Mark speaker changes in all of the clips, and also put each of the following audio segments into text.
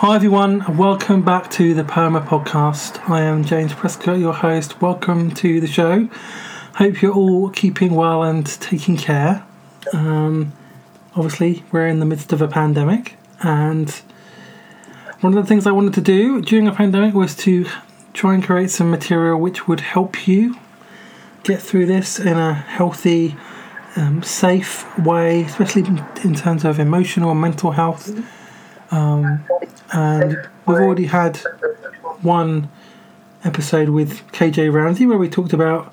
Speaker 1: Hi everyone, welcome back to the Poema Podcast. I am James Prescott, your host. Welcome to the show. Hope you're all keeping well and taking care. Um, obviously, we're in the midst of a pandemic, and one of the things I wanted to do during a pandemic was to try and create some material which would help you get through this in a healthy, um, safe way, especially in terms of emotional and mental health. Um, and we've already had one episode with KJ Ramsey where we talked about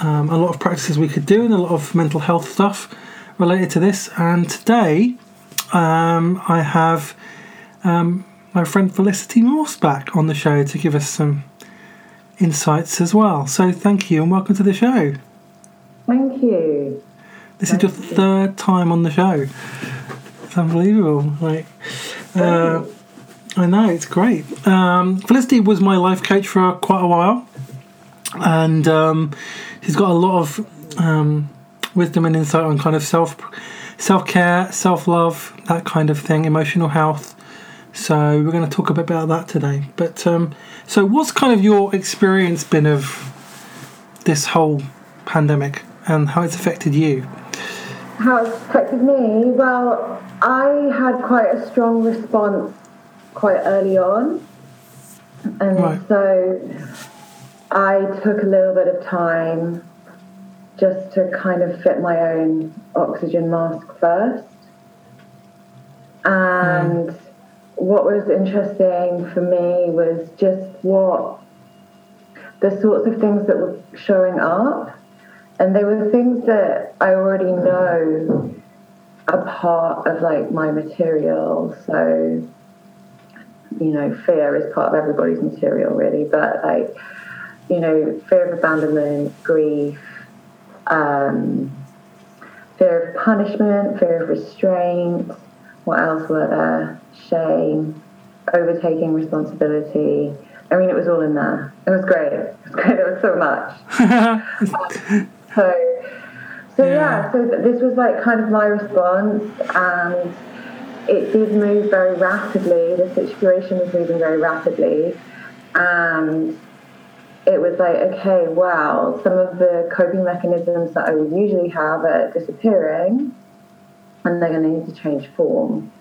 Speaker 1: um, a lot of practices we could do and a lot of mental health stuff related to this. And today um, I have um, my friend Felicity Morse back on the show to give us some insights as well. So thank you and welcome to the show.
Speaker 2: Thank you.
Speaker 1: This is your third time on the show. It's unbelievable. Like, uh, I know it's great. Um, Felicity was my life coach for quite a while, and um, she's got a lot of um, wisdom and insight on kind of self self care, self love, that kind of thing, emotional health. So we're going to talk a bit about that today. But um, so, what's kind of your experience been of this whole pandemic and how it's affected you?
Speaker 2: How it's affected me? Well, I had quite a strong response quite early on. And
Speaker 1: Right.
Speaker 2: so I took a little bit of time just to kind of fit my own oxygen mask first. And what was interesting for me was just what the sorts of things that were showing up. And they were things that I already know are part of like my material. So, you know, fear is part of everybody's material, really. But like, you know, fear of abandonment, grief, um, fear of punishment, fear of restraint. What else were there? Shame, overtaking responsibility. I mean, it was all in there. It was great. It was great. There was so much. So, so yeah.
Speaker 1: Yeah.
Speaker 2: so this was like kind of my response, and it did move very rapidly. The situation was moving very rapidly, and it was like, okay, well, some of the coping mechanisms that I would usually have are disappearing, and they're going to need to change form.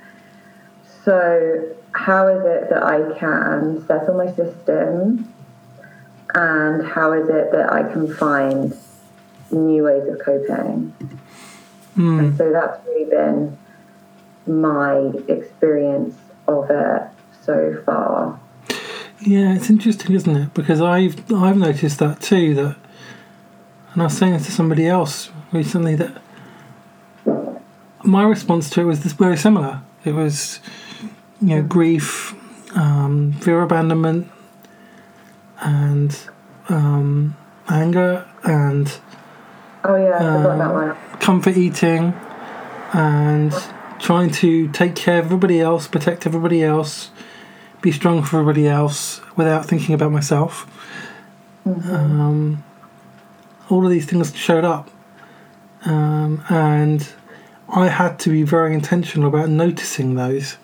Speaker 2: So, how is it that I can settle my system, and how is it that I can find new ways of coping? And so that's really been my experience of it so far.
Speaker 1: Yeah, it's interesting, isn't it? Because I've I've noticed that too. That, and I was saying this to somebody else recently that my response to it was this very similar. It was, you know, grief, um, fear of abandonment, and um, anger, and
Speaker 2: Oh yeah, I forgot
Speaker 1: Um,
Speaker 2: that one.
Speaker 1: comfort eating, and trying to take care of everybody else, protect everybody else, be strong for everybody else without thinking about myself. Um, all of these things showed up, um, and I had to be very intentional about noticing those.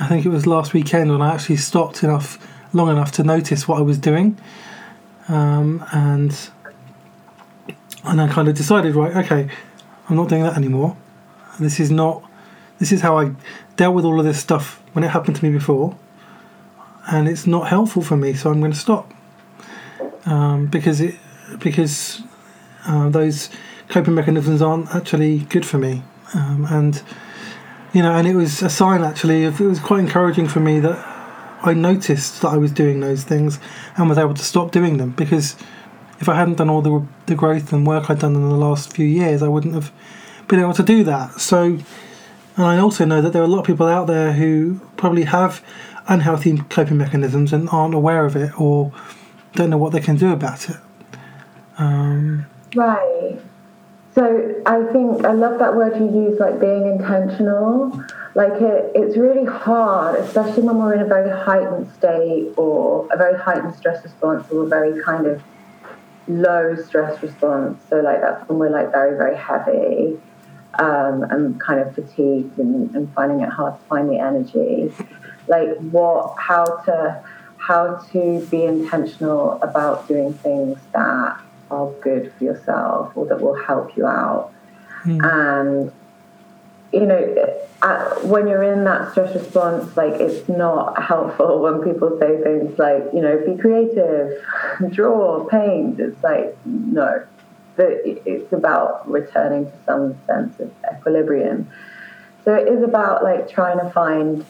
Speaker 1: I think it was last weekend when I actually stopped enough, long enough to notice what I was doing, um, and and I kind of decided, right, okay, I'm not doing that anymore. This is not. This is how I dealt with all of this stuff when it happened to me before, and it's not helpful for me. So I'm going to stop um, because it because uh, those coping mechanisms aren't actually good for me, um, and you know, and it was a sign actually. Of, it was quite encouraging for me that I noticed that I was doing those things and was able to stop doing them because if I hadn't done all the the growth and work I'd done in the last few years, I wouldn't have been able to do that. So, and I also know that there are a lot of people out there who probably have unhealthy coping mechanisms and aren't aware of it or don't know what they can do about it. Um,
Speaker 2: Right. So I think I love that word you use, like being intentional. Like it, it's really hard, especially when we're in a very heightened state or a very heightened stress response or a very kind of low stress response. So like that's when we're like very, very heavy um, and kind of fatigued and, and finding it hard to find the energy. like what how to how to be intentional about doing things that are good for yourself or that will help you out
Speaker 1: Mm.
Speaker 2: and you know uh, when you're in that stress response like it's not helpful when people say things like you know be creative draw paint it's like no it's about returning to some sense of equilibrium. So it is about like trying to find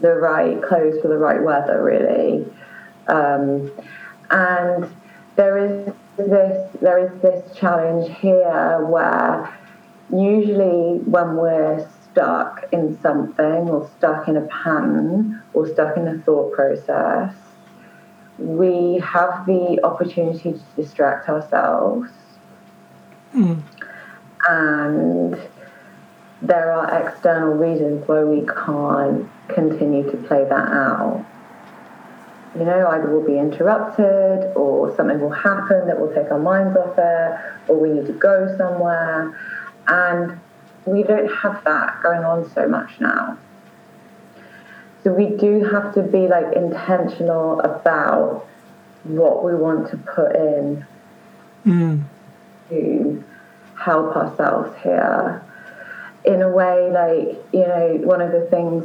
Speaker 2: the right clothes for the right weather really. Um, and there is this there is this challenge here where usually when we're stuck in something or stuck in a pattern or stuck in a thought process we have the opportunity to distract ourselves
Speaker 1: Mm.
Speaker 2: and there are external reasons why we can't continue to play that out you know, either we'll be interrupted or something will happen that will take our minds off it, or we need to go somewhere. And we don't have that going on so much now. So we do have to be like intentional about what we want to put in
Speaker 1: Mm.
Speaker 2: to help ourselves here. In a way, like, you know, one of the things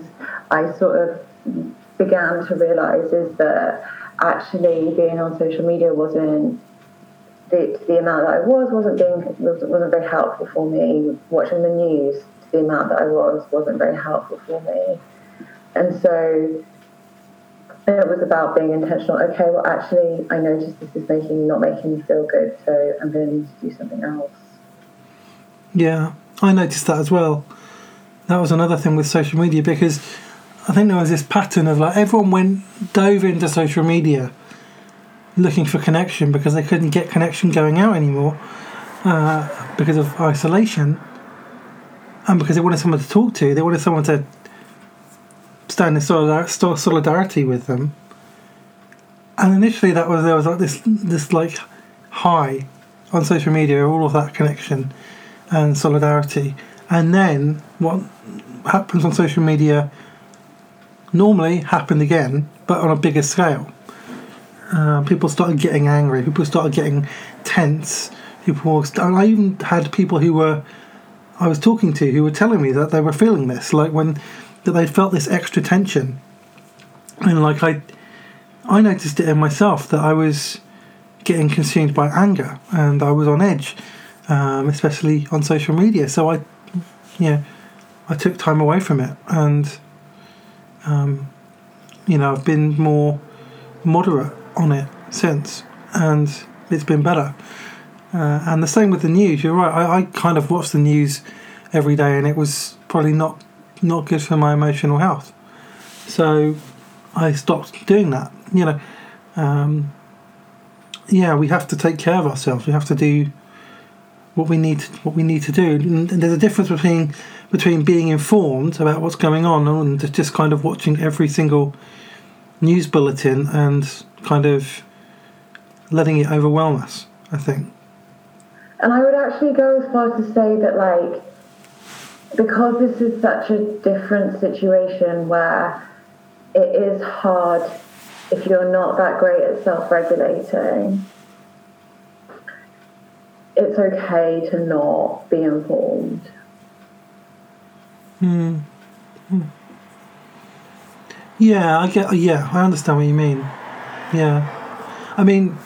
Speaker 2: I sort of began to realize is that actually being on social media wasn't the, the amount that I was wasn't being wasn't, wasn't very helpful for me. Watching the news, the amount that I was wasn't very helpful for me, and so it was about being intentional. Okay, well, actually, I noticed this is making not making me feel good, so I'm going to need to do something else.
Speaker 1: Yeah, I noticed that as well. That was another thing with social media because I think there was this pattern of like everyone went dove into social media looking for connection because they couldn't get connection going out anymore uh, because of isolation and because they wanted someone to talk to. They wanted someone to stand in solidar- solidarity with them. And initially, that was there was like this this like high on social media, all of that connection and solidarity. And then what happens on social media normally happened again, but on a bigger scale. Uh, people started getting angry. People started getting tense. People, and I even had people who were I was talking to who were telling me that they were feeling this, like when that they felt this extra tension, and like I, I noticed it in myself that I was getting consumed by anger and I was on edge, um, especially on social media. So I, yeah, I took time away from it, and um, you know I've been more moderate on it since, and it's been better. Uh, and the same with the news. You're right. I, I kind of watch the news every day, and it was probably not not good for my emotional health. So I stopped doing that. You know, um, yeah, we have to take care of ourselves. We have to do what we need to, what we need to do. And there's a difference between between being informed about what's going on and just kind of watching every single news bulletin and kind of letting it overwhelm us. I think.
Speaker 2: And I would actually go as far to say that, like, because this is such a different situation where it is hard if you're not that great at self regulating, it's okay to not be informed.
Speaker 1: Hmm. hmm. Yeah, I get. Yeah, I understand what you mean. Yeah, I mean,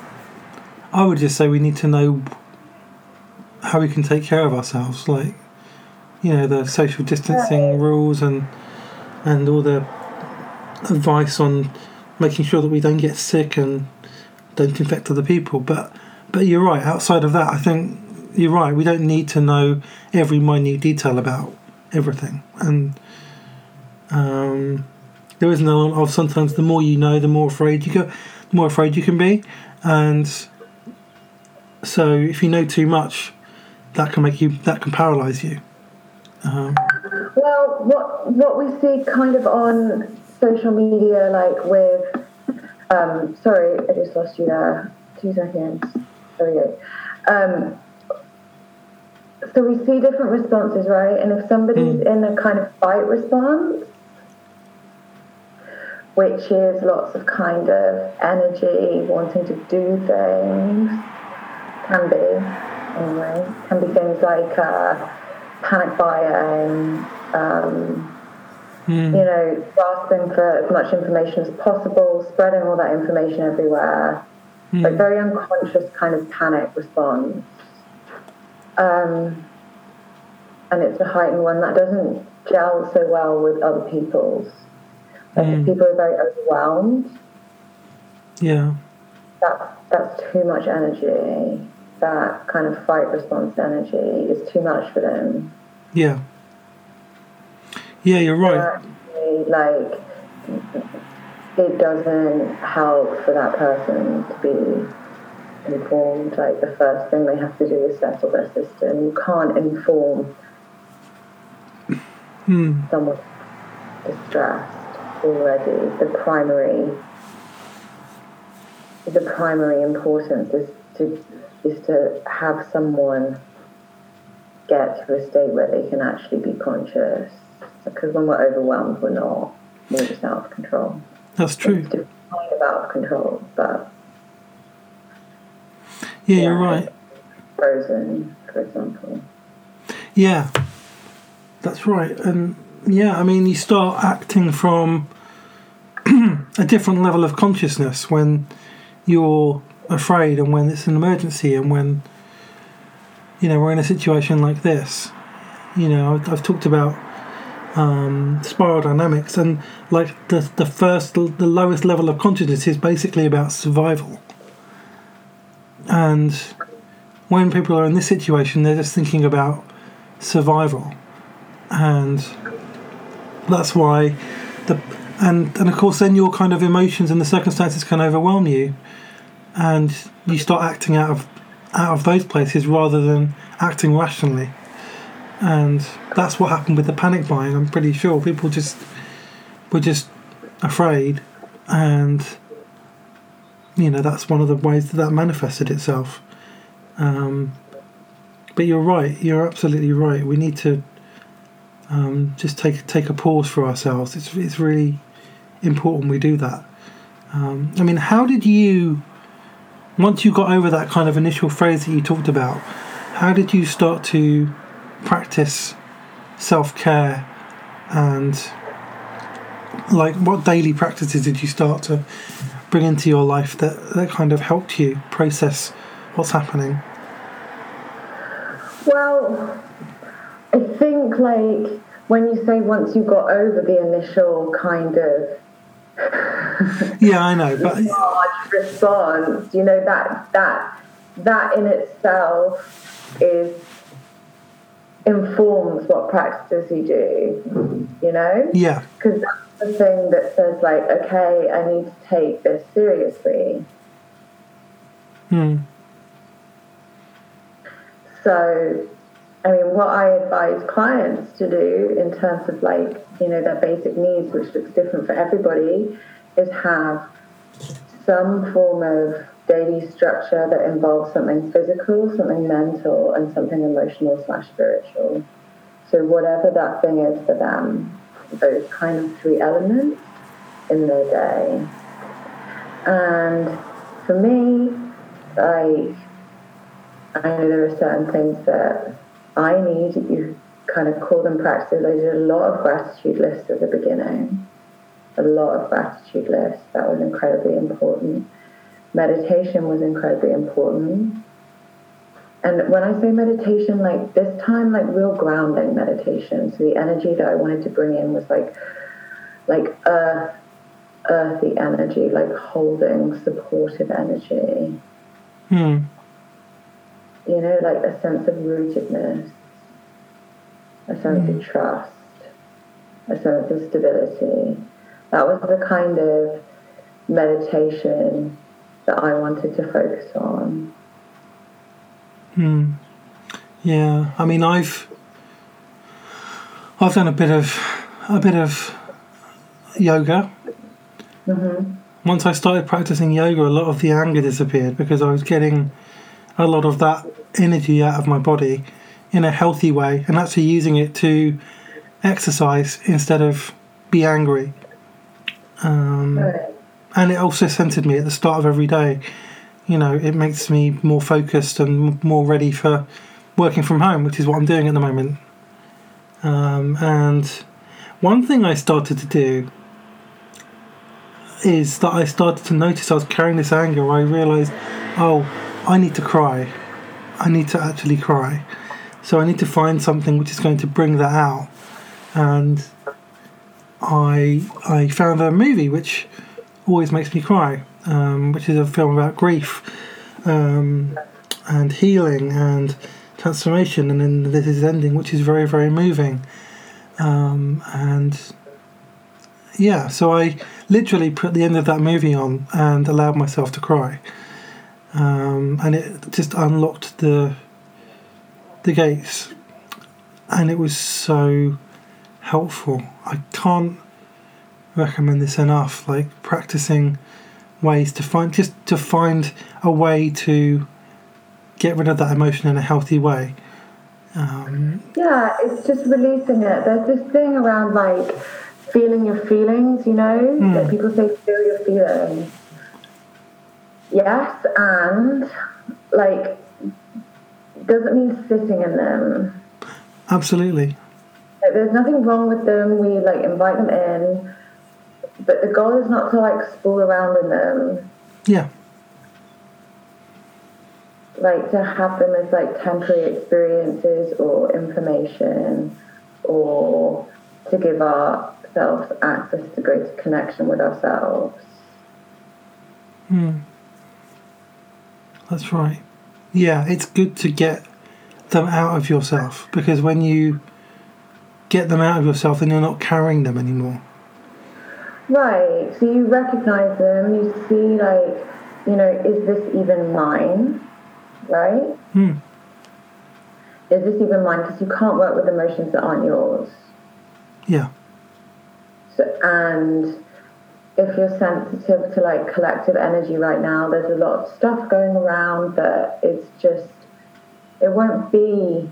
Speaker 1: I would just say we need to know how we can take care of ourselves, like you know the social distancing rules and and all the advice on making sure that we don't get sick and don't infect other people. But but you're right. Outside of that, I think you're right. We don't need to know every minute detail about everything, and um, there is an element of sometimes the more you know, the more afraid you go, the more afraid you can be, and so if you know too much, that can make you that can paralyze you. Um,
Speaker 2: Well, what what we see kind of on social media, like with, um, sorry, I just lost you there. Two seconds. There we go. Um, so we see different responses, right? And if somebody's in a kind of fight response, which is lots of kind of energy, wanting to do things. Can be, anyway. Can be things like uh, panic buying, um, you know, grasping for as much information as possible, spreading all that information everywhere. Like very unconscious kind of panic response. Um, and it's a heightened one that doesn't gel so well with other people's. Like if people are very overwhelmed,
Speaker 1: Yeah.
Speaker 2: that's that's too much energy. That kind of fight response energy is too much for them.
Speaker 1: Yeah. Yeah, you're right.
Speaker 2: Actually, like it doesn't help for that person to be informed. Like the first thing they have to do is settle their system. You can't inform hmm. someone distressed already. The primary the primary importance is to is to have someone get to a state where they can actually be conscious. Because when we're overwhelmed, we're not. We're just out of control.
Speaker 1: That's true.
Speaker 2: It's different kind of out of control, but
Speaker 1: Yeah, you're right.
Speaker 2: frozen, for example.
Speaker 1: Yeah, that's right. And yeah, I mean, you start acting from a different level of consciousness when you're afraid and when it's an emergency and when, you know, we're in a situation like this. You know, I've, I've talked about um, spiral dynamics and like the, the first, the lowest level of consciousness is basically about survival. And when people are in this situation, they're just thinking about survival, and that's why the and and of course then your kind of emotions and the circumstances can overwhelm you, and you start acting out of out of those places rather than acting rationally, and that's what happened with the panic buying. I'm pretty sure people just were just afraid, and you know that's one of the ways that that manifested itself. Um, but you're right. You're absolutely right. We need to um, just take take a pause for ourselves. It's it's really important we do that. Um, I mean, how did you once you got over that kind of initial phase that you talked about? How did you start to practice self care and like what daily practices did you start to bring into your life that, that kind of helped you process what's happening?
Speaker 2: Well, I think like when you say once you got over the initial kind of
Speaker 1: Yeah, I know, but
Speaker 2: large response, you know that that that in itself is informs what practices you do. You know,
Speaker 1: yeah,
Speaker 2: because that's the thing that says like, okay, I need to take this seriously.
Speaker 1: hmm.
Speaker 2: So, I mean, what I advise clients to do in terms of like, you know, their basic needs, which looks different for everybody, is have some form of daily structure that involves something physical, something mental, and something emotional slash spiritual. So, whatever that thing is for them, those kind of three elements in their day. And for me, like, I know there are certain things that I need. You kind of call them practices. I did a lot of gratitude lists at the beginning. A lot of gratitude lists. That was incredibly important. Meditation was incredibly important. And when I say meditation, like this time, like real grounding meditation. So the energy that I wanted to bring in was like, like earth, earthy energy, like holding supportive energy
Speaker 1: Hmm.
Speaker 2: You know, like a sense of rootedness, a sense of trust, a sense of stability. That was the kind of meditation that I wanted to focus on.
Speaker 1: Hmm. Yeah, I mean, I've I've done a bit of a bit of yoga. Mhm. Once I started practicing yoga, a lot of the anger disappeared because I was getting a lot of that energy out of my body in a healthy way, and actually using it to exercise instead of be angry. Um, and it also centered me at the start of every day. You know, it makes me more focused and more ready for working from home, which is what I'm doing at the moment. Um, and one thing I started to do is that I started to notice I was carrying this anger. I realized, oh, I need to cry. I need to actually cry. So I need to find something which is going to bring that out. And I I found a movie which always makes me cry, um, which is a film about grief um, and healing and transformation, and then this is ending, which is very very moving. Um, and yeah, so I literally put the end of that movie on and allowed myself to cry, um, and it just unlocked the the gates, and it was so helpful. I can't recommend this enough. Like practicing ways to find just to find a way to get rid of that emotion in a healthy way. Um,
Speaker 2: Yeah, it's just releasing it. There's this thing around like feeling your feelings, you know? That people say feel your feelings. Yes, and like doesn't mean sitting in them.
Speaker 1: absolutely.
Speaker 2: Like, there's nothing wrong with them. We like invite them in, but the goal is not to like spool around in them.
Speaker 1: Yeah.
Speaker 2: like to have them as like temporary experiences or information or to give ourselves access to greater connection with ourselves.
Speaker 1: Hmm. That's right. Yeah, it's good to get them out of yourself because when you get them out of yourself, then you're not carrying them anymore.
Speaker 2: Right. So you recognize them, you see like, you know, is this even mine? Right?
Speaker 1: Hmm.
Speaker 2: Is this even mine? Because you can't work with emotions that aren't yours.
Speaker 1: Yeah.
Speaker 2: So, and if you're sensitive to like collective energy right now, there's a lot of stuff going around that it's just, it won't be,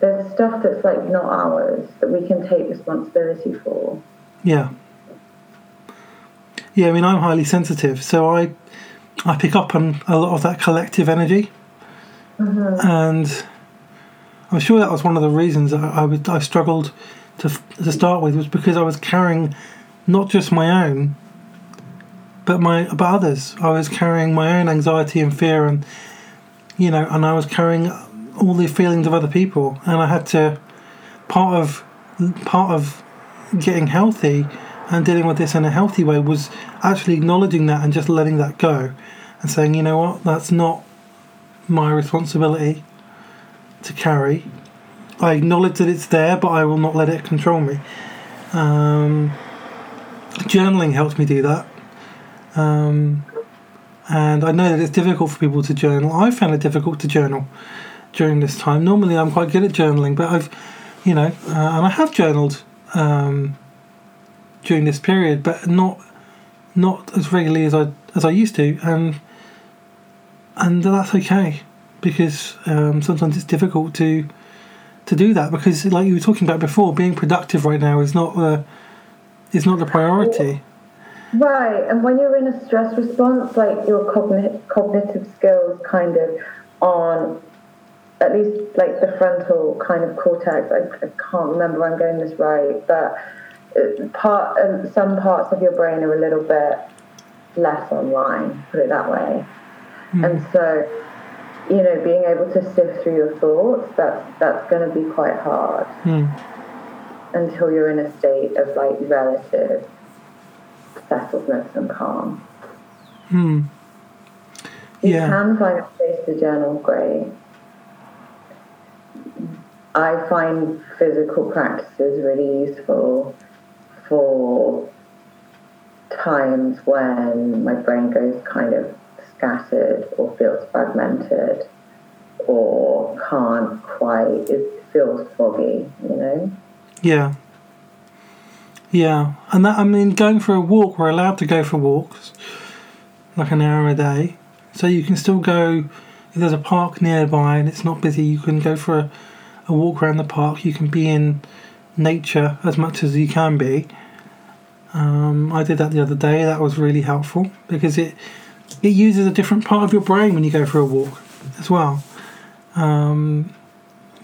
Speaker 2: there's stuff that's like not ours that we can take responsibility for.
Speaker 1: Yeah. Yeah, I mean, I'm highly sensitive, so I I pick up on a lot of that collective energy, mm-hmm. and I'm sure that was one of the reasons I I, would, I struggled to to start with was because I was carrying not just my own, but my but others. I was carrying my own anxiety and fear, and you know, and I was carrying all the feelings of other people, and I had to part of part of getting healthy and dealing with this in a healthy way was actually acknowledging that and just letting that go and saying, you know what, that's not my responsibility to carry. I acknowledge that it's there, but I will not let it control me. Um, journaling helps me do that. Um, and I know that it's difficult for people to journal. I found it difficult to journal during this time. Normally, I'm quite good at journaling, but I've, you know, uh, and I have journaled um, during this period, but not not as regularly as I as I used to, and and that's okay because um, sometimes it's difficult to to do that because, like you were talking about before, being productive right now is not the is not the priority.
Speaker 2: Right, and when you're in a stress response, like your cogni- cognitive skills kind of on at least like the frontal kind of cortex. I, I can't remember I'm getting this right, but uh, part um, some parts of your brain are a little bit less online, put it that way. And so, you know, being able to sift through your thoughts, that's that's going to be quite hard
Speaker 1: Hmm.
Speaker 2: Until you're in a state of like relative settledness and calm.
Speaker 1: Hmm.
Speaker 2: You
Speaker 1: Yeah.
Speaker 2: can find a place to journal, great. I find physical practices really useful for times when my brain goes kind of scattered or feels fragmented or can't quite, it feels foggy, you know?
Speaker 1: Yeah. Yeah, and that I mean, going for a walk, we're allowed to go for walks, like an hour a day. So you can still go. If there's a park nearby and it's not busy, you can go for a, a walk around the park. You can be in nature as much as you can be. Um, I did that the other day. That was really helpful because it it uses a different part of your brain when you go for a walk as well. Um,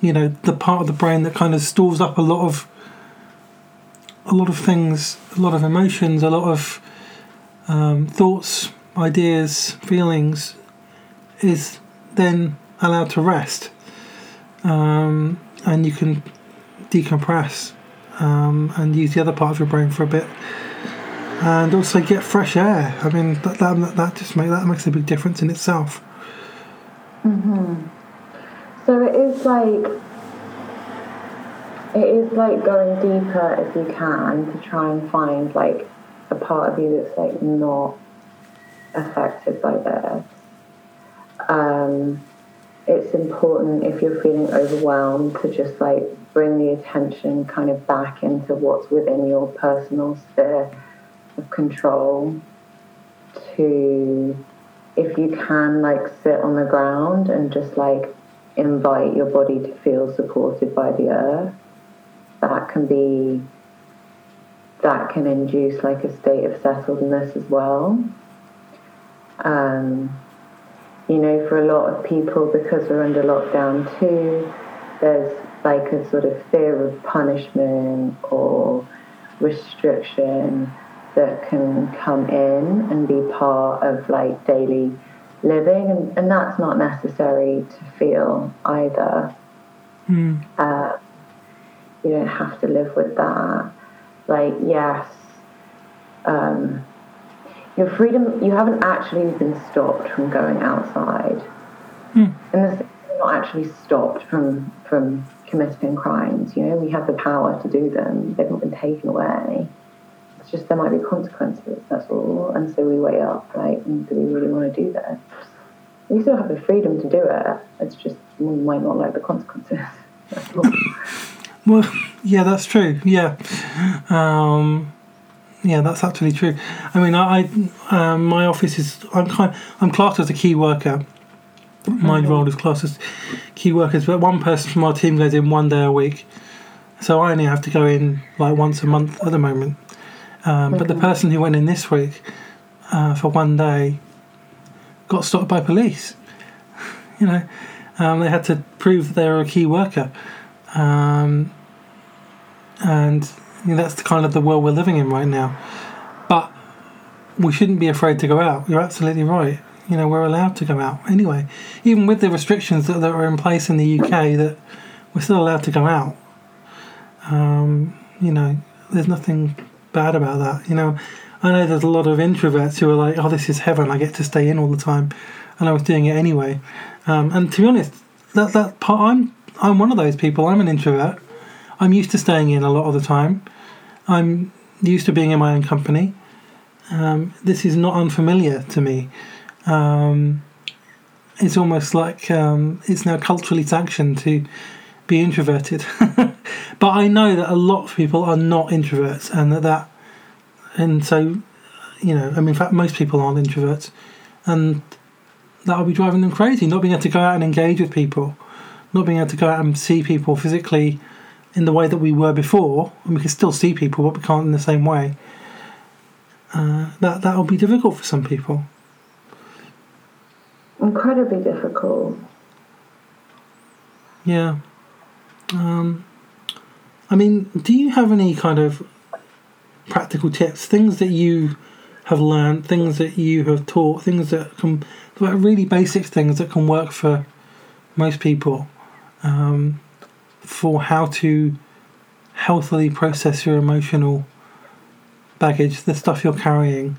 Speaker 1: you know, the part of the brain that kind of stores up a lot of a lot of things, a lot of emotions, a lot of um, thoughts, ideas, feelings, is then allowed to rest, um, and you can decompress um, and use the other part of your brain for a bit, and also get fresh air. I mean, that that, that just make that makes a big difference in itself.
Speaker 2: hmm So it is like it is like going deeper if you can to try and find like a part of you that's like not affected by this. Um, it's important if you're feeling overwhelmed to just like bring the attention kind of back into what's within your personal sphere of control to if you can like sit on the ground and just like invite your body to feel supported by the earth. That can be that can induce like a state of settledness as well. Um, you know for a lot of people because we're under lockdown too there's like a sort of fear of punishment or restriction that can come in and be part of like daily living and, and that's not necessary to feel either.
Speaker 1: Mm.
Speaker 2: uh, you don't have to live with that. Like yes um, your freedom you haven't actually been stopped from going outside.
Speaker 1: Mm.
Speaker 2: and this you're not actually stopped from from committing crimes you know? We have the power to do them. They've not been taken away it's just there might be consequences that's all and so we weigh up right and do we really want to do that we still have the freedom to do it it's just we might not like the consequences.
Speaker 1: Well, yeah, that's true. Yeah, um, yeah, that's absolutely true. I mean, I, I um, my office is I'm kind I'm classed as a key worker. My role is classed as key workers, but one person from our team goes in one day a week, so I only have to go in like once a month at the moment. Um, but the person who went in this week uh, for one day got stopped by police. You know, um, they had to prove that they were a key worker. Um, and you know, that's the kind of the world we're living in right now. But we shouldn't be afraid to go out. You're absolutely right. You know, we're allowed to go out anyway, even with the restrictions that, that are in place in the UK. That we're still allowed to go out. Um, you know, there's nothing bad about that. You know, I know there's a lot of introverts who are like, "Oh, this is heaven. I get to stay in all the time," and I was doing it anyway. Um, and to be honest, that that part, I'm I'm one of those people. I'm an introvert. I'm used to staying in a lot of the time. I'm used to being in my own company. Um, this is not unfamiliar to me. Um, it's almost like um, it's now culturally sanctioned to be introverted. but I know that a lot of people are not introverts, and that that, and so, you know, I mean, in fact, most people aren't introverts, and that'll be driving them crazy. Not being able to go out and engage with people, not being able to go out and see people physically in the way that we were before, and we can still see people, but we can't in the same way. Uh, that that'll be difficult for some people.
Speaker 2: incredibly difficult
Speaker 1: Yeah. Um, I mean, do you have any kind of practical tips, things that you have learned, things that you have taught, things that can, like really basic things that can work for most people, um, for how to healthily process your emotional baggage, the stuff you're carrying,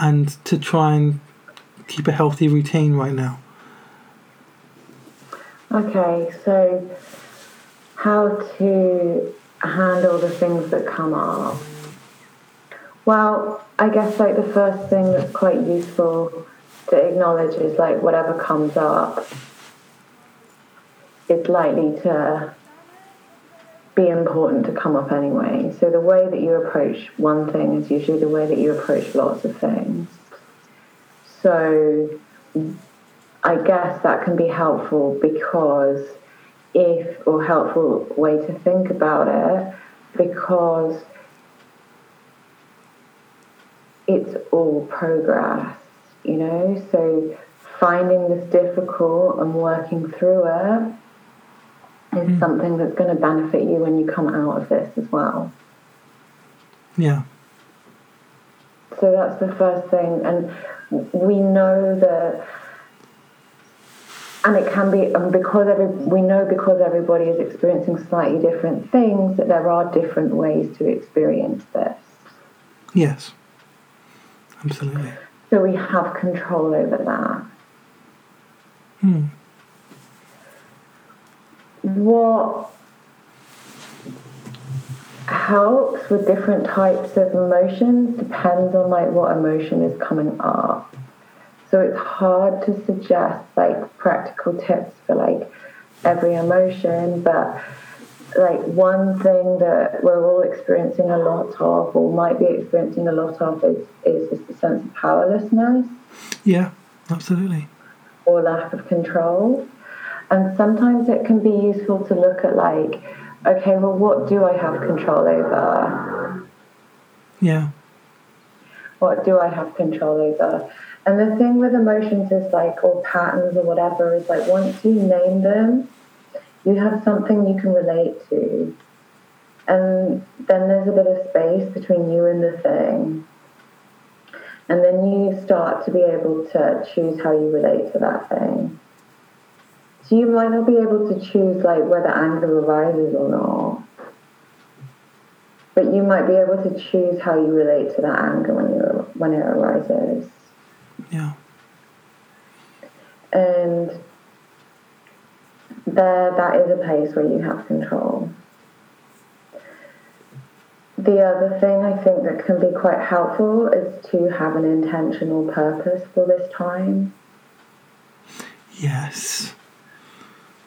Speaker 1: and to try and keep a healthy routine right now?
Speaker 2: Okay, so how to handle the things that come up? Well, I guess like the first thing that's quite useful to acknowledge is like whatever comes up is likely to be important to come up anyway. So the way that you approach one thing is usually the way that you approach lots of things. So I guess that can be helpful because if, or helpful way to think about it, because it's all progress, you know. So finding this difficult and working through it is
Speaker 1: Mm.
Speaker 2: something that's going to benefit you when you come out of this as well.
Speaker 1: Yeah.
Speaker 2: So that's the first thing, and we know that, and it can be, and because every, we know because everybody is experiencing slightly different things, that there are different ways to experience this.
Speaker 1: Yes. Absolutely.
Speaker 2: So we have control over that.
Speaker 1: Hmm.
Speaker 2: What helps with different types of emotions depends on like what emotion is coming up. So it's hard to suggest like practical tips for like every emotion, but like one thing that we're all experiencing a lot of or might be experiencing a lot of is, is just a sense of powerlessness
Speaker 1: Yeah. Absolutely.
Speaker 2: or lack of control. And sometimes it can be useful to look at, like, okay, well, what do I have control over?
Speaker 1: Yeah.
Speaker 2: What do I have control over? And the thing with emotions is like, or patterns or whatever, is like once you name them, you have something you can relate to. And then there's a bit of space between you and the thing. And then you start to be able to choose how you relate to that thing. So you might not be able to choose like whether anger arises or not. But you might be able to choose how you relate to that anger when you when it arises.
Speaker 1: Yeah.
Speaker 2: And there that is a place where you have control. The other thing I think that can be quite helpful is to have an intentional purpose for this time.
Speaker 1: Yes.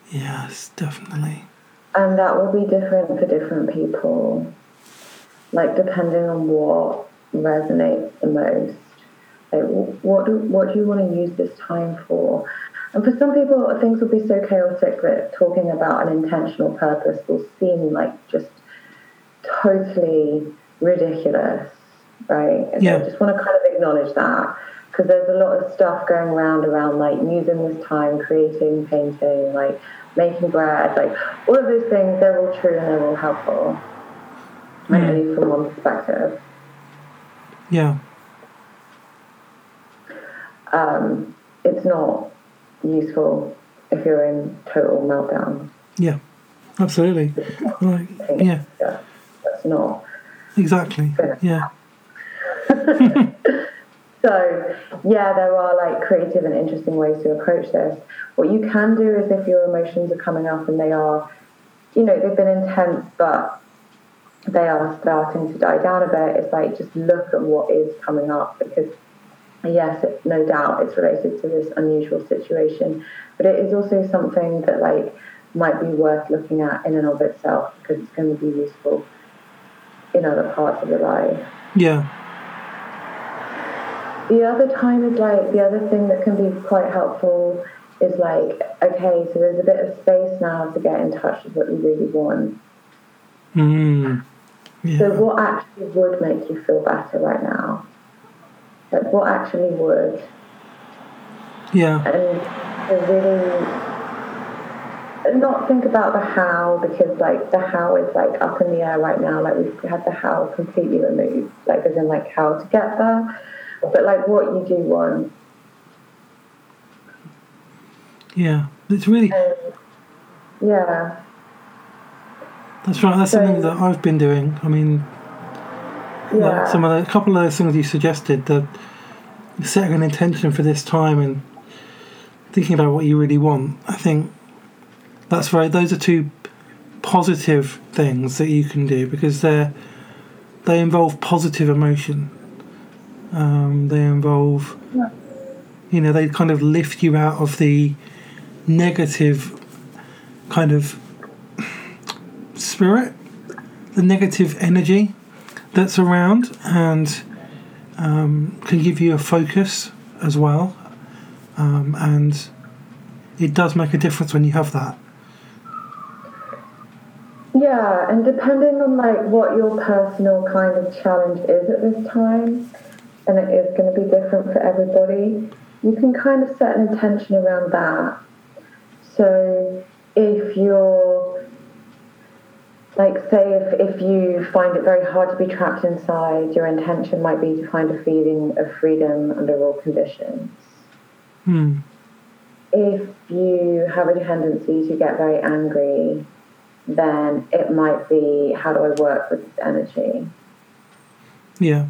Speaker 1: Yes, definitely.
Speaker 2: And that will be different for different people, like depending on what resonates the most. Like, what do, what do you want to use this time for? And for some people, things will be so chaotic that talking about an intentional purpose will seem like just totally ridiculous, right? And
Speaker 1: Yeah.
Speaker 2: I just want to kind of acknowledge that because there's a lot of stuff going around around like using this time, creating, painting, like making bread, like all of those things. They're all true and they're all helpful, like, hmm. at least from one perspective.
Speaker 1: Yeah.
Speaker 2: Um, it's not useful if you're in total meltdown.
Speaker 1: Yeah. Absolutely. Like, yeah.
Speaker 2: Yeah, that's not.
Speaker 1: Exactly. Yeah.
Speaker 2: So, yeah, there are like creative and interesting ways to approach this. What you can do is if your emotions are coming up and they are, you know, they've been intense, but they are starting to die down a bit, it's like just look at what is coming up because, yes, no doubt it's related to this unusual situation, but it is also something that like might be worth looking at in and of itself because it's going to be useful in other parts of your life.
Speaker 1: Yeah.
Speaker 2: The other time is like the other thing that can be quite helpful is like, okay, so there's a bit of space now to get in touch with what you really want.
Speaker 1: Mm.
Speaker 2: So what actually would make you feel better right now? Like what actually would?
Speaker 1: Yeah.
Speaker 2: And to really not think about the how because like the how is like up in the air right now. Like we've had the how completely removed. Like as in like how to get there. But like what you do want.
Speaker 1: Yeah. It's really
Speaker 2: And yeah.
Speaker 1: that's right. That's
Speaker 2: So-
Speaker 1: something that I've been doing. I mean,
Speaker 2: Yeah.
Speaker 1: like some of the a couple of those things you suggested, the setting an intention for this time and thinking about what you really want. I think that's very. Those are two positive things that you can do because they're they involve positive emotion. Um, they involve,
Speaker 2: Yeah.
Speaker 1: you know, they kind of lift you out of the negative kind of spirit, the negative energy that's around, and um, can give you a focus as well. Um, and it does make a difference when you have that.
Speaker 2: Yeah, and depending on like what your personal kind of challenge is at this time, and it is going to be different for everybody, you can kind of set an intention around that. So if you're like say if, if you find it very hard to be trapped inside your intention might be to find a feeling of freedom under all conditions
Speaker 1: Hmm.
Speaker 2: if you have a tendency to get very angry then it might be how do i work with this energy
Speaker 1: Yeah,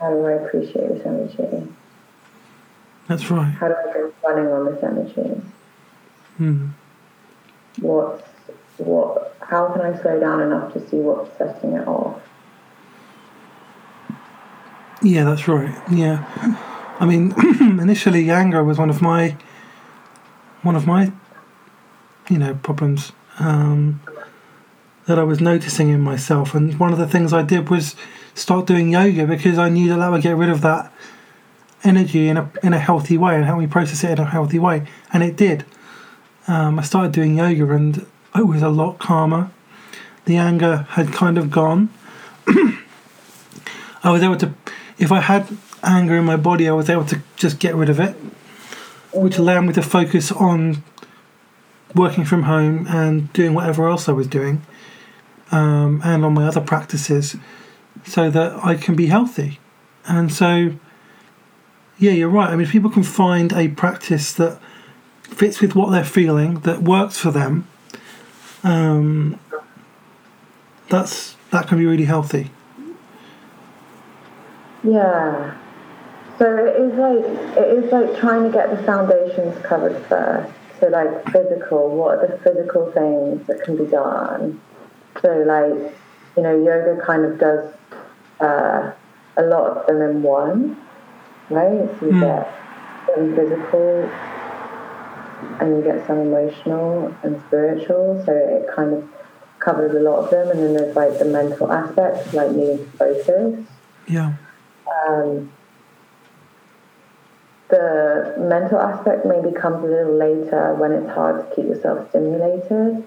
Speaker 2: how do i appreciate this energy
Speaker 1: that's right.
Speaker 2: how do i go running on this energy
Speaker 1: Hmm.
Speaker 2: what's what how can i slow down enough to see what's setting it off
Speaker 1: Yeah, that's right. Yeah, I mean, initially anger was one of my one of my you know problems um, that I was noticing in myself, and one of the things I did was start doing yoga because I knew that that would get rid of that energy in a in a healthy way and help me process it in a healthy way, and it did. Um, I started doing yoga, and I was a lot calmer. The anger had kind of gone. I was able to, if I had anger in my body, I was able to just get rid of it, which allowed me to focus on working from home and doing whatever else I was doing, um, and on my other practices, so that I can be healthy. And so, yeah, you're right. I mean, people can find a practice that fits with what they're feeling, that works for them, um, that's that can be really healthy.
Speaker 2: Yeah. So it is like it is like trying to get the foundations covered first. So like physical, what are the physical things that can be done? So like, you know, yoga kind of does uh, a lot of them in one, right? So you
Speaker 1: Mm.
Speaker 2: get some physical and you get some emotional and spiritual. So it kind of covers a lot of them and then there's like the mental aspect, like needing to focus
Speaker 1: Yeah.
Speaker 2: um, the mental aspect maybe comes a little later when it's hard to keep yourself stimulated.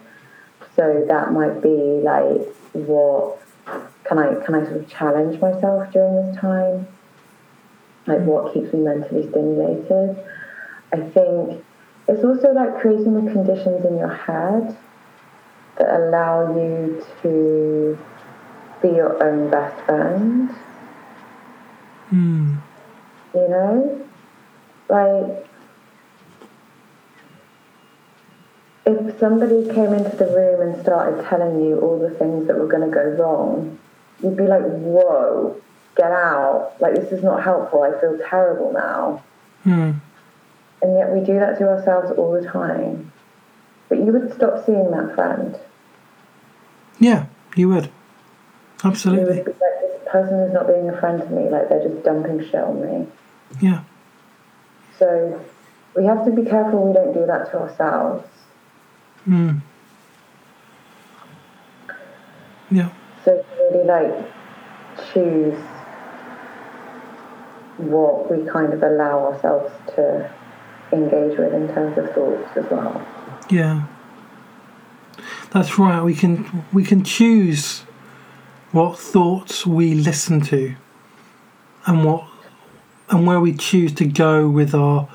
Speaker 2: So that might be like, what can I can I sort of challenge myself during this time? Like what keeps me mentally stimulated? I think it's also like creating the conditions in your head that allow you to be your own best friend
Speaker 1: Hmm.
Speaker 2: you know? Like, if somebody came into the room and started telling you all the things that were going to go wrong, you'd be like, whoa, get out. Like, this is not helpful. I feel terrible now.
Speaker 1: Hmm.
Speaker 2: And yet we do that to ourselves all the time. But you would stop seeing that friend.
Speaker 1: Yeah, you would.
Speaker 2: You
Speaker 1: Absolutely.
Speaker 2: would be like, this person is not being a friend to me. Like, they're just dumping shit on me.
Speaker 1: Yeah.
Speaker 2: So we have to be careful we don't do that to ourselves.
Speaker 1: Hmm. Yeah.
Speaker 2: So to really like choose what we kind of allow ourselves to engage with in terms of thoughts as well.
Speaker 1: Yeah. That's right. We can we can choose what thoughts we listen to and what and where we choose to go with our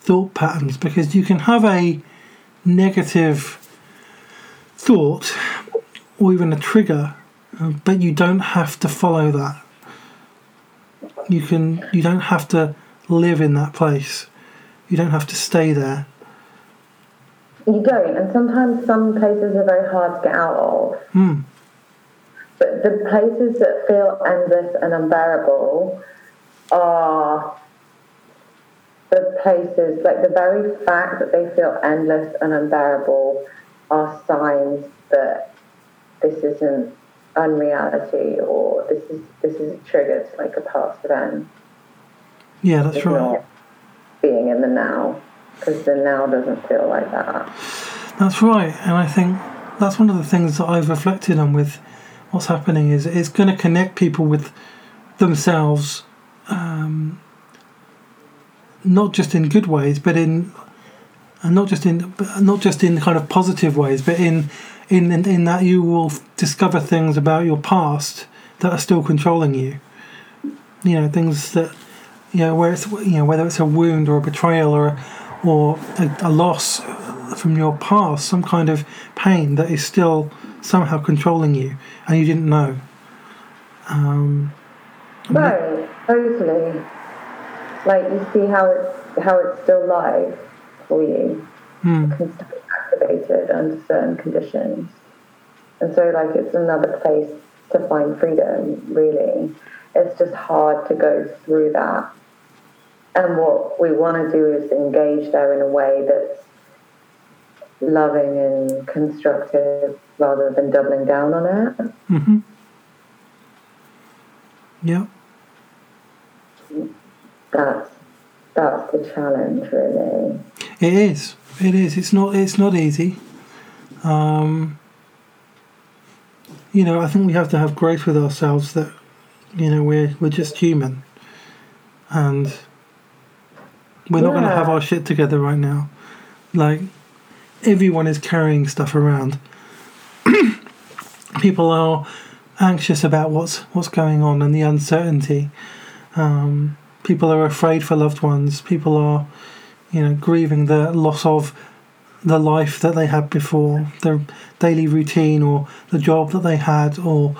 Speaker 1: thought patterns because you can have a negative thought or even a trigger but you don't have to follow that you can you don't have to live in that place you don't have to stay there
Speaker 2: You don't, and sometimes some places are very hard to get out of.
Speaker 1: Hmm.
Speaker 2: But the places that feel endless and unbearable are the places, like the very fact that they feel endless and unbearable are signs that this isn't unreality or this is this is triggered like a past event.
Speaker 1: yeah that's
Speaker 2: It's
Speaker 1: right
Speaker 2: not being in the now because the now doesn't feel like that.
Speaker 1: That's right, and I think that's one of the things that I've reflected on with what's happening is it's going to connect people with themselves, um, not just in good ways, but in and not just in not just in kind of positive ways, but in in in, in that you will discover things about your past that are still controlling you. you know things that you know where it's you know whether it's a wound or a betrayal or or a, a loss from your past, some kind of pain that is still somehow controlling you and you didn't know. Um,
Speaker 2: Right, totally. Like you see how it's how it's still live for you,
Speaker 1: hmm,
Speaker 2: can still be activated under certain conditions, and so like it's another place to find freedom. Really, it's just hard to go through that. And what we want to do is engage there in a way that's loving and constructive rather than doubling down on it.
Speaker 1: hmm Yeah.
Speaker 2: That's that's the challenge, really.
Speaker 1: It is. It is. It's not. It's not easy. Um, you know, I think we have to have grace with ourselves that, you know, we're we're just human, and we're not going to have our shit together right now. Like, everyone is carrying stuff around. People are anxious about what's what's going on and the uncertainty. Um, people are afraid for loved ones. People are, you know, grieving the loss of the life that they had before, their daily routine, or the job that they had, or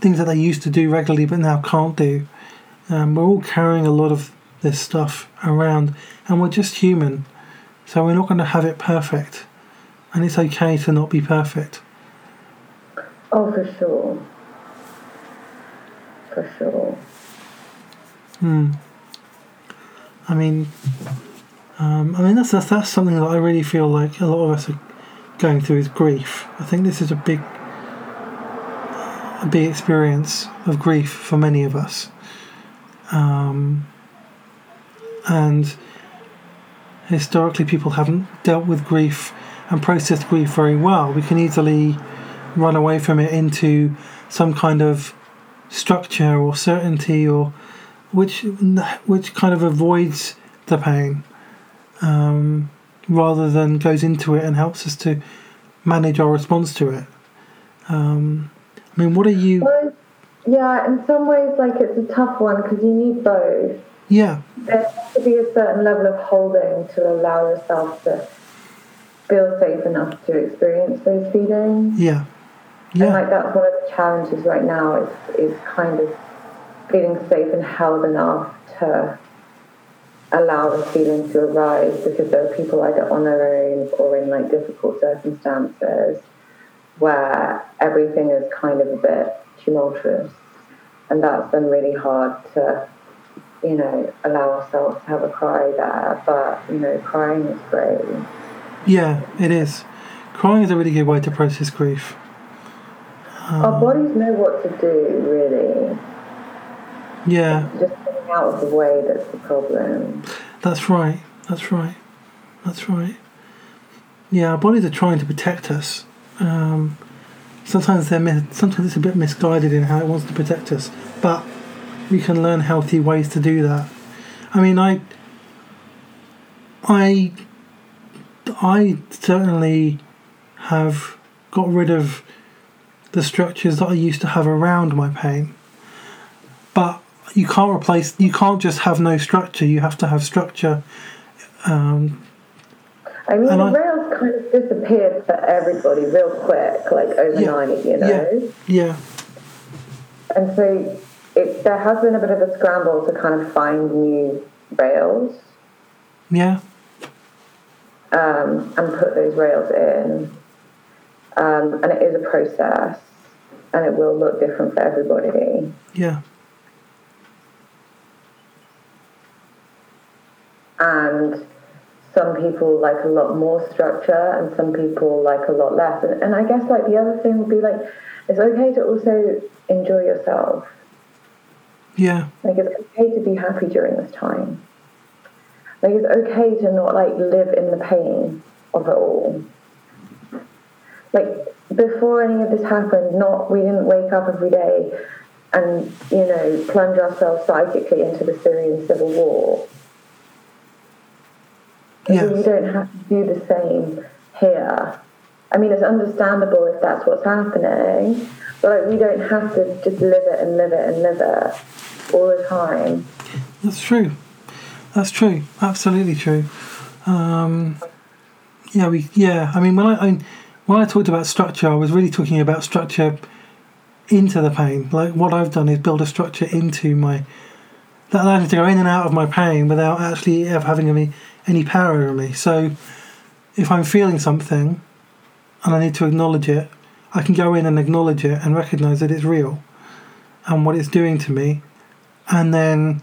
Speaker 1: things that they used to do regularly but now can't do. Um, we're all carrying a lot of this stuff around, and we're just human, so we're not going to have it perfect, and it's okay to not be perfect.
Speaker 2: Oh, for sure. For sure.
Speaker 1: Hmm. I mean, um, I mean that's, that's that's something that I really feel like a lot of us are going through is grief. I think this is a big, a big experience of grief for many of us, um, and historically people haven't dealt with grief and processed grief very well. We can easily run away from it into some kind of structure or certainty or which which kind of avoids the pain um, rather than goes into it and helps us to manage our response to it. Um, I mean, what are you?
Speaker 2: Well, yeah, in some ways, like it's a tough one because you need both.
Speaker 1: Yeah,
Speaker 2: There has to be a certain level of holding to allow yourself to feel safe enough to experience those feelings.
Speaker 1: yeah,
Speaker 2: And
Speaker 1: yeah,
Speaker 2: like that's one of the challenges right now is is kind of feeling safe and held enough to allow the feeling to arise because there are people either on their own or in like difficult circumstances where everything is kind of a bit tumultuous. And that's been really hard to you know allow ourselves to have a cry there but you know crying is great
Speaker 1: yeah. It is. Crying is a really good way to process grief.
Speaker 2: our bodies know what to do really
Speaker 1: Yeah,
Speaker 2: just getting out of the way that's the problem
Speaker 1: that's right. That's right. That's right. Yeah, our bodies are trying to protect us. Um, sometimes they're mis- sometimes it's a bit misguided in how it wants to protect us, but we can learn healthy ways to do that. I mean, I, I, I certainly have got rid of the structures that I used to have around my pain, but you can't replace. You can't just have no structure. You have to have structure. Um,
Speaker 2: I mean,
Speaker 1: I-
Speaker 2: rails kind of disappeared for everybody real quick, like overnight, you know.
Speaker 1: yeah, yeah,
Speaker 2: And so it, there has been a bit of a scramble to kind of find new rails.
Speaker 1: Yeah,
Speaker 2: um, and put those rails in. Um, and it is a process, and it will look different for everybody.
Speaker 1: yeah,
Speaker 2: and some people like a lot more structure and some people like a lot less. And, and i guess like the other thing would be like it's okay to also enjoy yourself
Speaker 1: yeah,
Speaker 2: like it's okay to be happy during this time like it's okay to not like live in the pain of it all like before any of this happened not we didn't wake up every day and you know plunge ourselves psychically into the syrian civil war
Speaker 1: Yes.
Speaker 2: we don't have to do the same here. I mean, it's understandable if that's what's happening, but like, we don't have to just live it and live it and live it. All the time.
Speaker 1: That's true. That's true. Absolutely true. Um, yeah, we. Yeah, I mean, when I, I when I talked about structure, I was really talking about structure into the pain. Like what I've done is build a structure into my that allows me to go in and out of my pain without actually ever having any any power over me. So if I'm feeling something and I need to acknowledge it, I can go in and acknowledge it and recognize that it's real and what it's doing to me, and then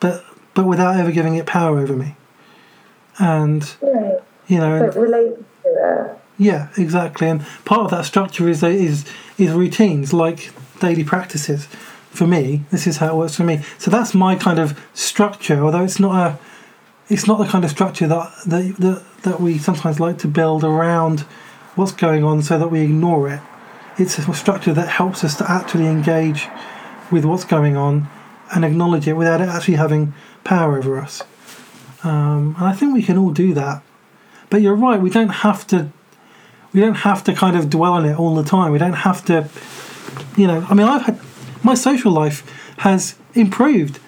Speaker 1: but but without ever giving it power over me. And
Speaker 2: Right.
Speaker 1: you know, and-
Speaker 2: But related to
Speaker 1: yeah, exactly. And part of that structure is is is routines, like daily practices. For me, this is how it works for me. So that's my kind of structure. Although it's not a, it's not the kind of structure that that that, that we sometimes like to build around what's going on, so that we ignore it. It's a structure that helps us to actually engage with what's going on and acknowledge it without it actually having power over us. Um, and I think we can all do that. But you're right. We don't have to we don't have to kind of dwell on it all the time. We don't have to, you know. I mean, I've had my social life has improved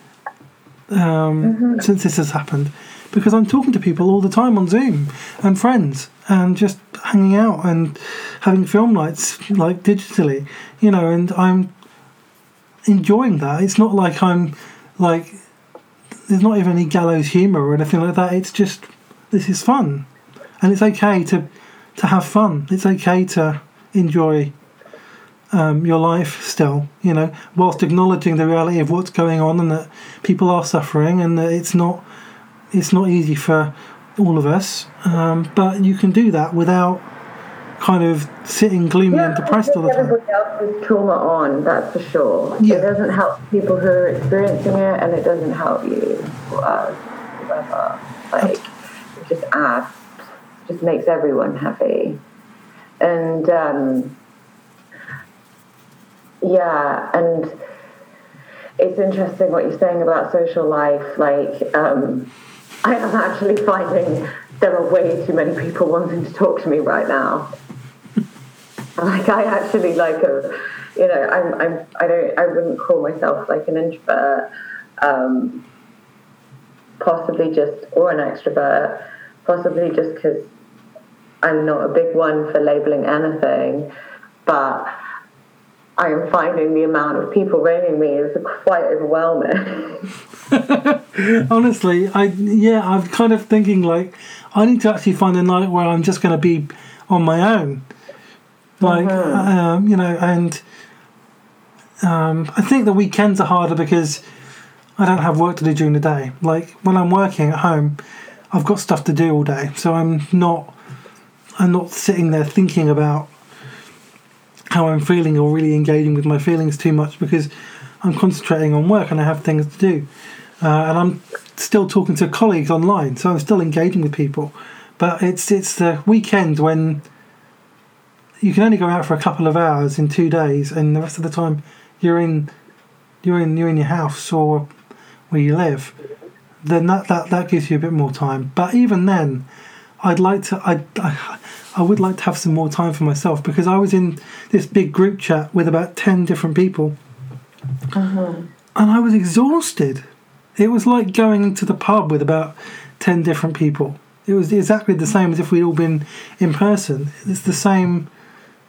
Speaker 1: um, since this has happened because I'm talking to people all the time on Zoom and friends and just hanging out and having film nights like digitally, you know. And I'm enjoying that. It's not like I'm like there's not even any gallows humor or anything like that. It's just this is fun, and it's okay to to have fun. It's okay to enjoy um, your life still, you know, whilst acknowledging the reality of what's going on and that people are suffering and that it's not it's not easy for all of us. Um, but you can do that without kind of sitting gloomy and depressed all the time.
Speaker 2: Everybody else's trauma on, that's for sure.
Speaker 1: Yeah.
Speaker 2: It doesn't help people who are experiencing it, and it doesn't help you or us, whoever. Like, it just adds, just makes everyone happy. And, um, yeah, and it's interesting what you're saying about social life. Like, um, I am actually finding there are way too many people wanting to talk to me right now. Like I actually like a, you know, I'm I'm I don't I wouldn't call myself like an introvert, um, possibly just or an extrovert, possibly just because I'm not a big one for labeling anything, but I am finding the amount of people ringing me is quite overwhelming.
Speaker 1: Honestly, I yeah, I'm kind of thinking like I need to actually find a night where I'm just going to be on my own, like um, you know, and um, I think the weekends are harder because I don't have work to do during the day. Like when I'm working at home, I've got stuff to do all day, so I'm not I'm not sitting there thinking about how I'm feeling or really engaging with my feelings too much because I'm concentrating on work and I have things to do. Uh, and I'm still talking to colleagues online, so I'm still engaging with people. But it's it's the weekend when you can only go out for a couple of hours in two days, and the rest of the time you're in you're in you're in your house or where you live. Then that, that, that gives you a bit more time. But even then, I'd like to I, I I would like to have some more time for myself because I was in this big group chat with about ten different people, uh-huh. and I was exhausted. It was like going into the pub with about 10 different people. It was exactly the same as if we'd all been in person. It's the same,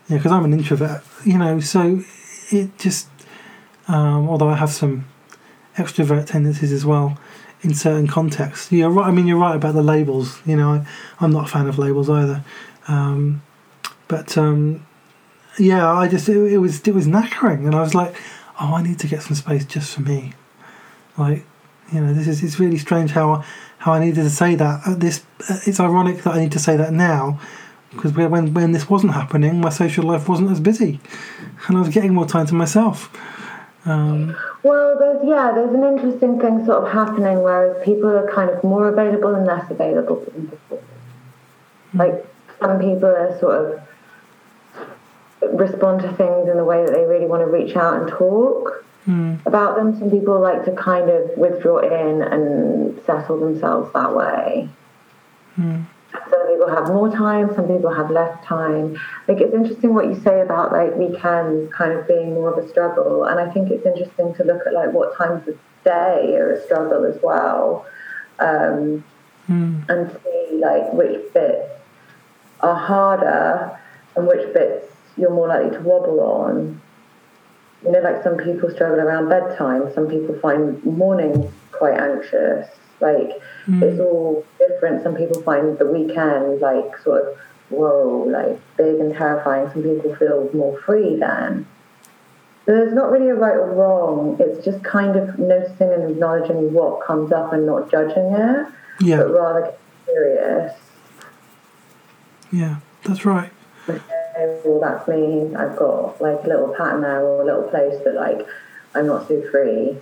Speaker 1: yeah, because I'm an introvert, you know, so it just, um, although I have some extrovert tendencies as well in certain contexts. You're right, I mean, you're right about the labels, you know, I, I'm not a fan of labels either. Um, but um, yeah, I just, it, it was, it was knackering, and I was like, oh, I need to get some space just for me. Like, you know, this is it's really strange how how I needed to say that. At this, it's ironic that I need to say that now, because when when this wasn't happening, my social life wasn't as busy, and I was getting more time to myself. Um,
Speaker 2: Well, there's yeah, there's an interesting thing sort of happening, whereas people are kind of more available and less available. Like some people are sort of respond to things in the way that they really want to reach out and talk about them. Some people like to kind of withdraw in and settle themselves that way. Some people have more time, some people have less time. Like it's interesting what you say about like weekends kind of being more of a struggle, and I think it's interesting to look at like what times of day are a struggle as well, um,
Speaker 1: Mm.
Speaker 2: and see like which bits are harder and which bits you're more likely to wobble on. You know, like some people struggle around bedtime, some people find mornings quite anxious. Like hmm. it's all different. Some people find the weekend like sort of whoa, like big and terrifying. Some people feel more free then. So there's not really a right or wrong. It's just kind of noticing and acknowledging what comes up and not judging it,
Speaker 1: Yeah,
Speaker 2: but rather curious.
Speaker 1: yeah, that's right.
Speaker 2: Okay, well, that's me. I've got like a little pattern there or a little place that like I'm not so free,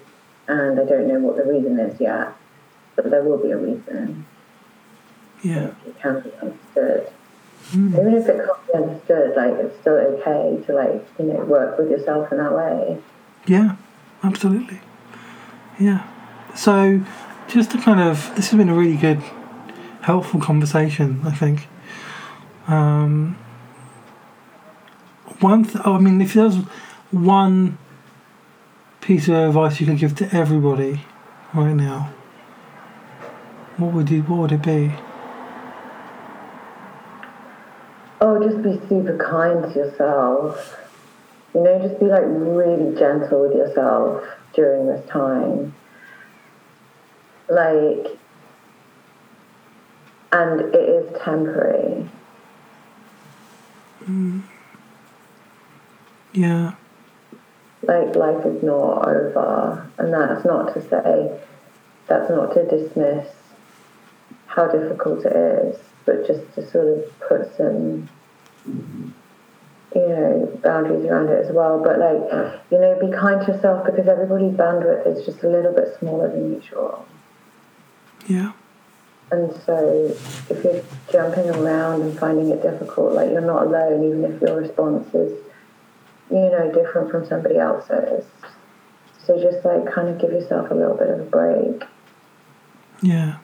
Speaker 2: and I don't know what the reason is yet, but there will be a reason.
Speaker 1: Yeah,
Speaker 2: It can be understood. Even if it can't be understood, like it's still okay to like you know work with yourself in that way.
Speaker 1: yeah, absolutely. Yeah. So, just to kind of, this has been a really good, helpful conversation. I think. Um, one, th- oh, I mean, if there's one piece of advice you could give to everybody right now, what would you? What would it be?
Speaker 2: Oh, just be super kind to yourself. You know, just be like really gentle with yourself during this time. Like, and it is temporary. Mm.
Speaker 1: Yeah.
Speaker 2: Like, life is not over. And that's not to say, that's not to dismiss how difficult it is, but just to sort of put some you know, boundaries around it as well. But like, you know, be kind to yourself because everybody's bandwidth is just a little bit smaller than usual.
Speaker 1: Yeah.
Speaker 2: And so if you're jumping around and finding it difficult, like you're not alone, even if your response is, you know, different from somebody else's. So just like kind of give yourself a little bit of a break.
Speaker 1: Yeah.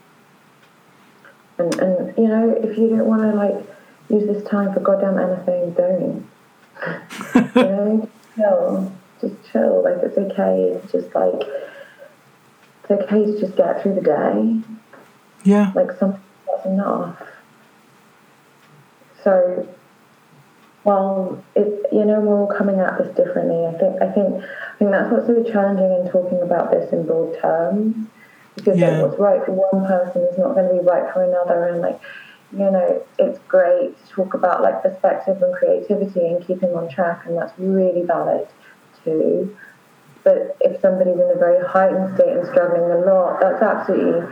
Speaker 2: And and you know, if you don't want to like use this time for goddamn anything, don't. you know, chill. Just chill. Like it's okay. It's just like it's okay to just get through the day.
Speaker 1: Yeah.
Speaker 2: Like something that's enough. So, well, it you know we're all coming at this differently. I think I think I think that's what's so challenging in talking about this in broad terms. Because
Speaker 1: Yeah.
Speaker 2: like, what's right for one person is not going to be right for another, and like you know, it's great to talk about like perspective and creativity and keeping on track, and that's really valid too. But if somebody's in a very heightened state and struggling a lot, that's absolutely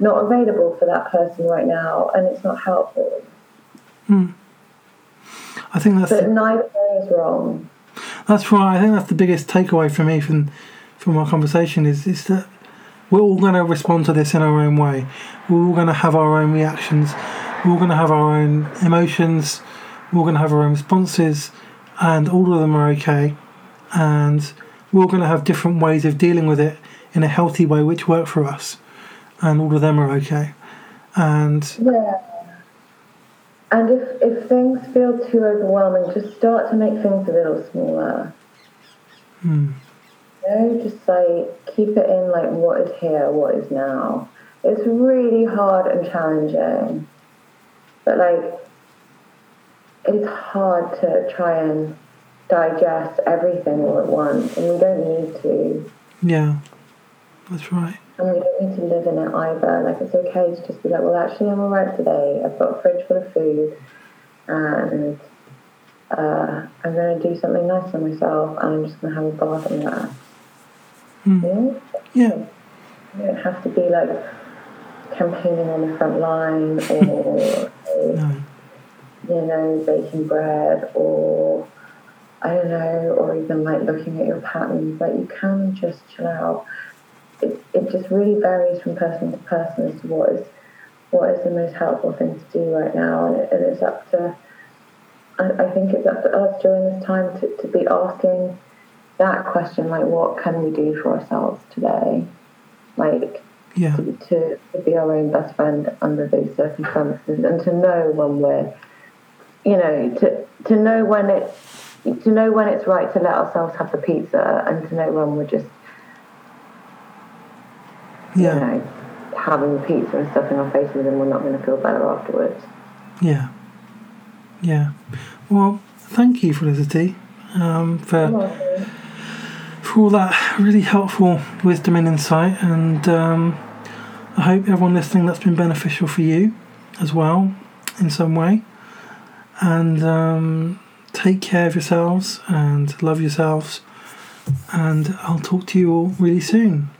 Speaker 2: not available for that person right now, and it's not helpful. Hmm.
Speaker 1: I think that's
Speaker 2: But neither is wrong.
Speaker 1: That's right. I think that's the biggest takeaway for me from from our conversation is is that we're all going to respond to this in our own way. We're all going to have our own reactions. We're all going to have our own emotions. We're all going to have our own responses, and all of them are okay. And we're all going to have different ways of dealing with it in a healthy way, which work for us, and all of them are okay. And
Speaker 2: Yeah. And if, if things feel too overwhelming, just start to make things a little smaller.
Speaker 1: hmm,
Speaker 2: know, just like keep it in like what is here, what is now. It's really hard and challenging. But like it's hard to try and digest everything all at once and we don't need to.
Speaker 1: yeah, that's right.
Speaker 2: And we don't need to live in it either. Like it's okay to just be like, well actually I'm alright today. I've got a fridge full of food and uh, I'm gonna do something nice for myself and I'm just gonna have a bath in that.
Speaker 1: Hmm. Yeah,
Speaker 2: You don't have to be like campaigning on the front line or
Speaker 1: no,
Speaker 2: you know, baking bread or I don't know, or even like looking at your patterns. Like you can just chill out. It it just really varies from person to person as to what is what is the most helpful thing to do right now, and it, it is up to. I, I think it's up to us during this time to, to be asking that question, like, what can we do for ourselves today? Like,
Speaker 1: Yeah.
Speaker 2: to, to, to be our own best friend under those circumstances and to know when we're, you know, to, to know when it's to know when it's right to let ourselves have the pizza and to know when we're just,
Speaker 1: Yeah.
Speaker 2: you know, having the pizza and stuffing our faces and we're not going to feel better afterwards.
Speaker 1: Yeah. Yeah. Well, thank you, Felicity, um, for for all that really helpful wisdom and insight. And um, I hope everyone listening that's been beneficial for you as well in some way. And um, take care of yourselves and love yourselves. And I'll talk to you all really soon.